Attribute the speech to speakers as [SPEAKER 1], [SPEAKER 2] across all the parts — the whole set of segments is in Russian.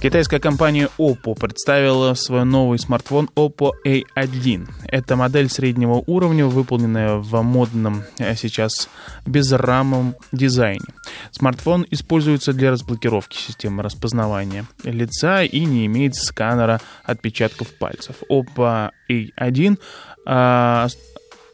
[SPEAKER 1] Китайская компания Oppo представила свой новый смартфон Oppo A1. Это модель среднего уровня, выполненная в модном а сейчас безрамом дизайне. Смартфон используется для разблокировки системы распознавания лица и не имеет сканера отпечатков пальцев. Oppo A1 а,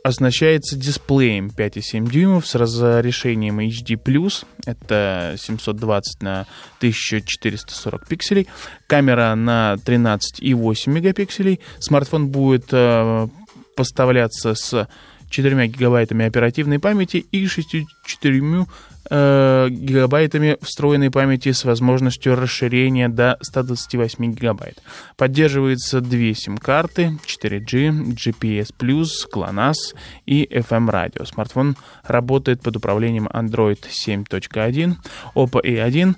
[SPEAKER 1] оснащается дисплеем 5,7 дюймов с разрешением HD+, это 720 на 1440 пикселей, камера на 13,8 мегапикселей, смартфон будет э, поставляться с 4 гигабайтами оперативной памяти и 64 э, гигабайтами встроенной памяти с возможностью расширения до 128 гигабайт. Поддерживается две сим-карты 4G, GPS+, GLONASS и FM-радио. Смартфон работает под управлением Android 7.1. Oppo A1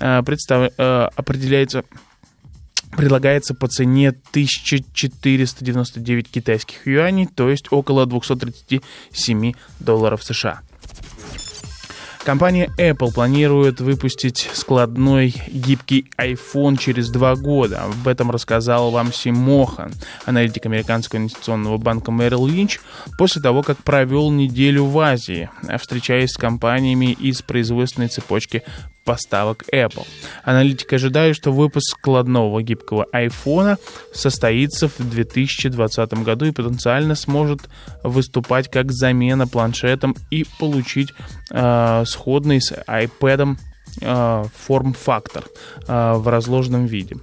[SPEAKER 1] э, представ... э, определяется предлагается по цене 1499 китайских юаней, то есть около 237 долларов США. Компания Apple планирует выпустить складной гибкий iPhone через два года. Об этом рассказал вам Симохан, аналитик американского инвестиционного банка Merrill Lynch, после того, как провел неделю в Азии, встречаясь с компаниями из производственной цепочки поставок Apple. Аналитики ожидают, что выпуск складного гибкого iPhone состоится в 2020 году и потенциально сможет выступать как замена планшетам и получить э, сходный с iPad форм-фактор э, в разложенном виде.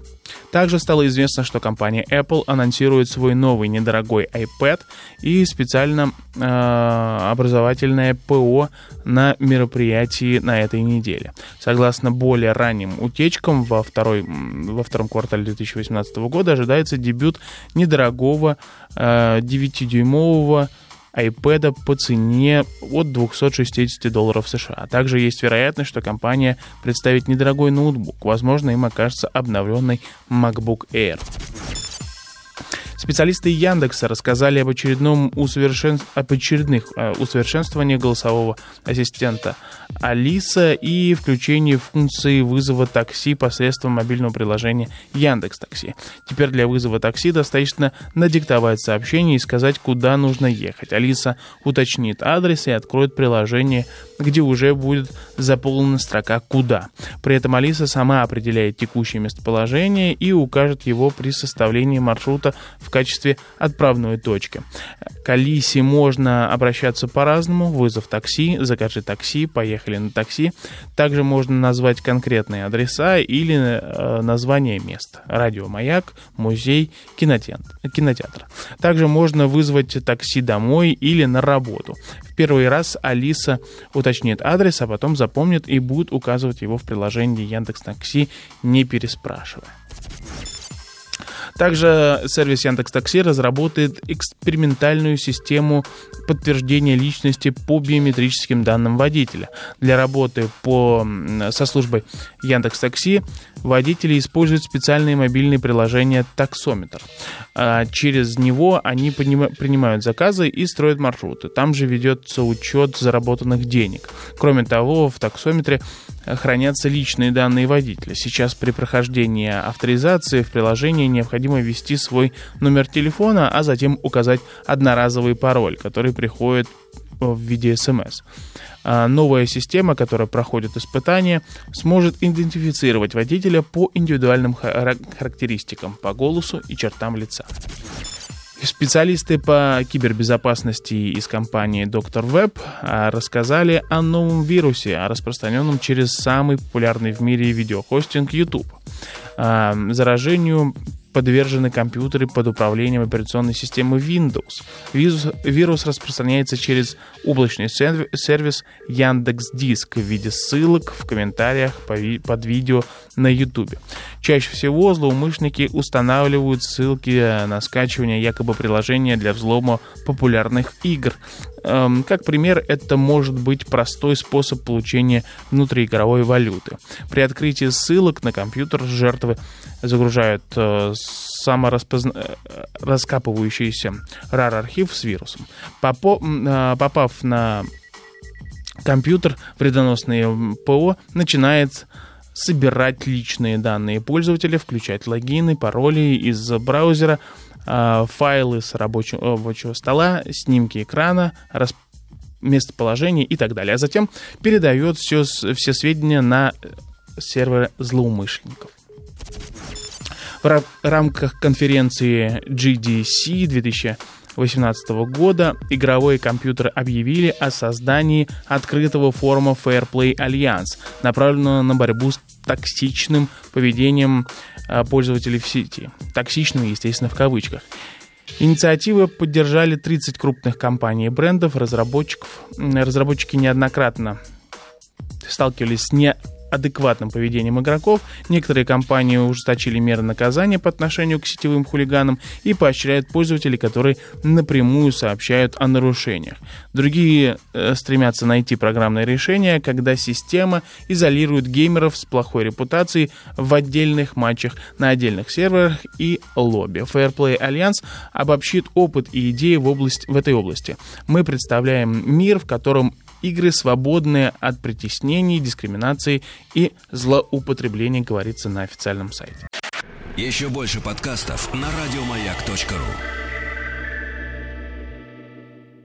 [SPEAKER 1] Также стало известно, что компания Apple анонсирует свой новый недорогой iPad и специально э, образовательное ПО на мероприятии на этой неделе. Согласно более ранним утечкам, во, второй, во втором квартале 2018 года ожидается дебют недорогого э, 9-дюймового iPad по цене от 260 долларов США. Также есть вероятность, что компания представит недорогой ноутбук. Возможно, им окажется обновленный MacBook Air. Специалисты Яндекса рассказали об, очередном усовершен... об очередных э, усовершенствованиях голосового ассистента Алиса и включении функции вызова такси посредством мобильного приложения Яндекс Такси. Теперь для вызова такси достаточно надиктовать сообщение и сказать, куда нужно ехать. Алиса уточнит адрес и откроет приложение, где уже будет заполнена строка «Куда». При этом Алиса сама определяет текущее местоположение и укажет его при составлении маршрута в качестве отправной точки. К Алисе можно обращаться по-разному. Вызов такси, закажи такси, поехали на такси. Также можно назвать конкретные адреса или э, название мест. Радиомаяк, музей, кинотеатр. кинотеатр. Также можно вызвать такси домой или на работу. В первый раз Алиса уточнит адрес, а потом запомнит и будет указывать его в приложении Яндекс Такси, не переспрашивая. Также сервис Яндекс Такси разработает экспериментальную систему подтверждения личности по биометрическим данным водителя. Для работы по, со службой Яндекс Такси водители используют специальные мобильные приложения «Таксометр». А через него они принимают заказы и строят маршруты. Там же ведется учет заработанных денег. Кроме того, в таксометре хранятся личные данные водителя. Сейчас при прохождении авторизации в приложении необходимо ввести свой номер телефона, а затем указать одноразовый пароль, который приходит в виде смс. А новая система, которая проходит испытания, сможет идентифицировать водителя по индивидуальным характеристикам, по голосу и чертам лица. Специалисты по кибербезопасности из компании Dr. Web а, рассказали о новом вирусе, распространенном через самый популярный в мире видеохостинг YouTube. А, заражению подвержены компьютеры под управлением операционной системы Windows. Вирус, вирус распространяется через облачный сервис Яндекс.Диск в виде ссылок в комментариях под видео на YouTube. Чаще всего злоумышленники устанавливают ссылки на скачивание якобы приложения для взлома популярных игр как пример, это может быть простой способ получения внутриигровой валюты. При открытии ссылок на компьютер жертвы загружают э, самораскапывающийся RAR-архив с вирусом. Э, попав на компьютер, вредоносный ПО начинает собирать личные данные пользователя, включать логины, пароли из браузера, файлы с рабочего, рабочего стола, снимки экрана, расп местоположение и так далее. А затем передает все, все сведения на серверы злоумышленников. В рамках конференции GDC 2018 года игровые компьютеры объявили о создании открытого форума Fair Play Alliance, направленного на борьбу с токсичным поведением а, пользователей в сети. Токсичным, естественно, в кавычках. Инициативы поддержали 30 крупных компаний и брендов, разработчиков. Разработчики неоднократно сталкивались с не адекватным поведением игроков. Некоторые компании ужесточили меры наказания по отношению к сетевым хулиганам и поощряют пользователей, которые напрямую сообщают о нарушениях. Другие э, стремятся найти программное решение, когда система изолирует геймеров с плохой репутацией в отдельных матчах на отдельных серверах и лобби. Fairplay Alliance обобщит опыт и идеи в, область, в этой области. Мы представляем мир, в котором игры, свободные от притеснений, дискриминации и злоупотребления, говорится на официальном сайте.
[SPEAKER 2] Еще больше подкастов на радиомаяк.ру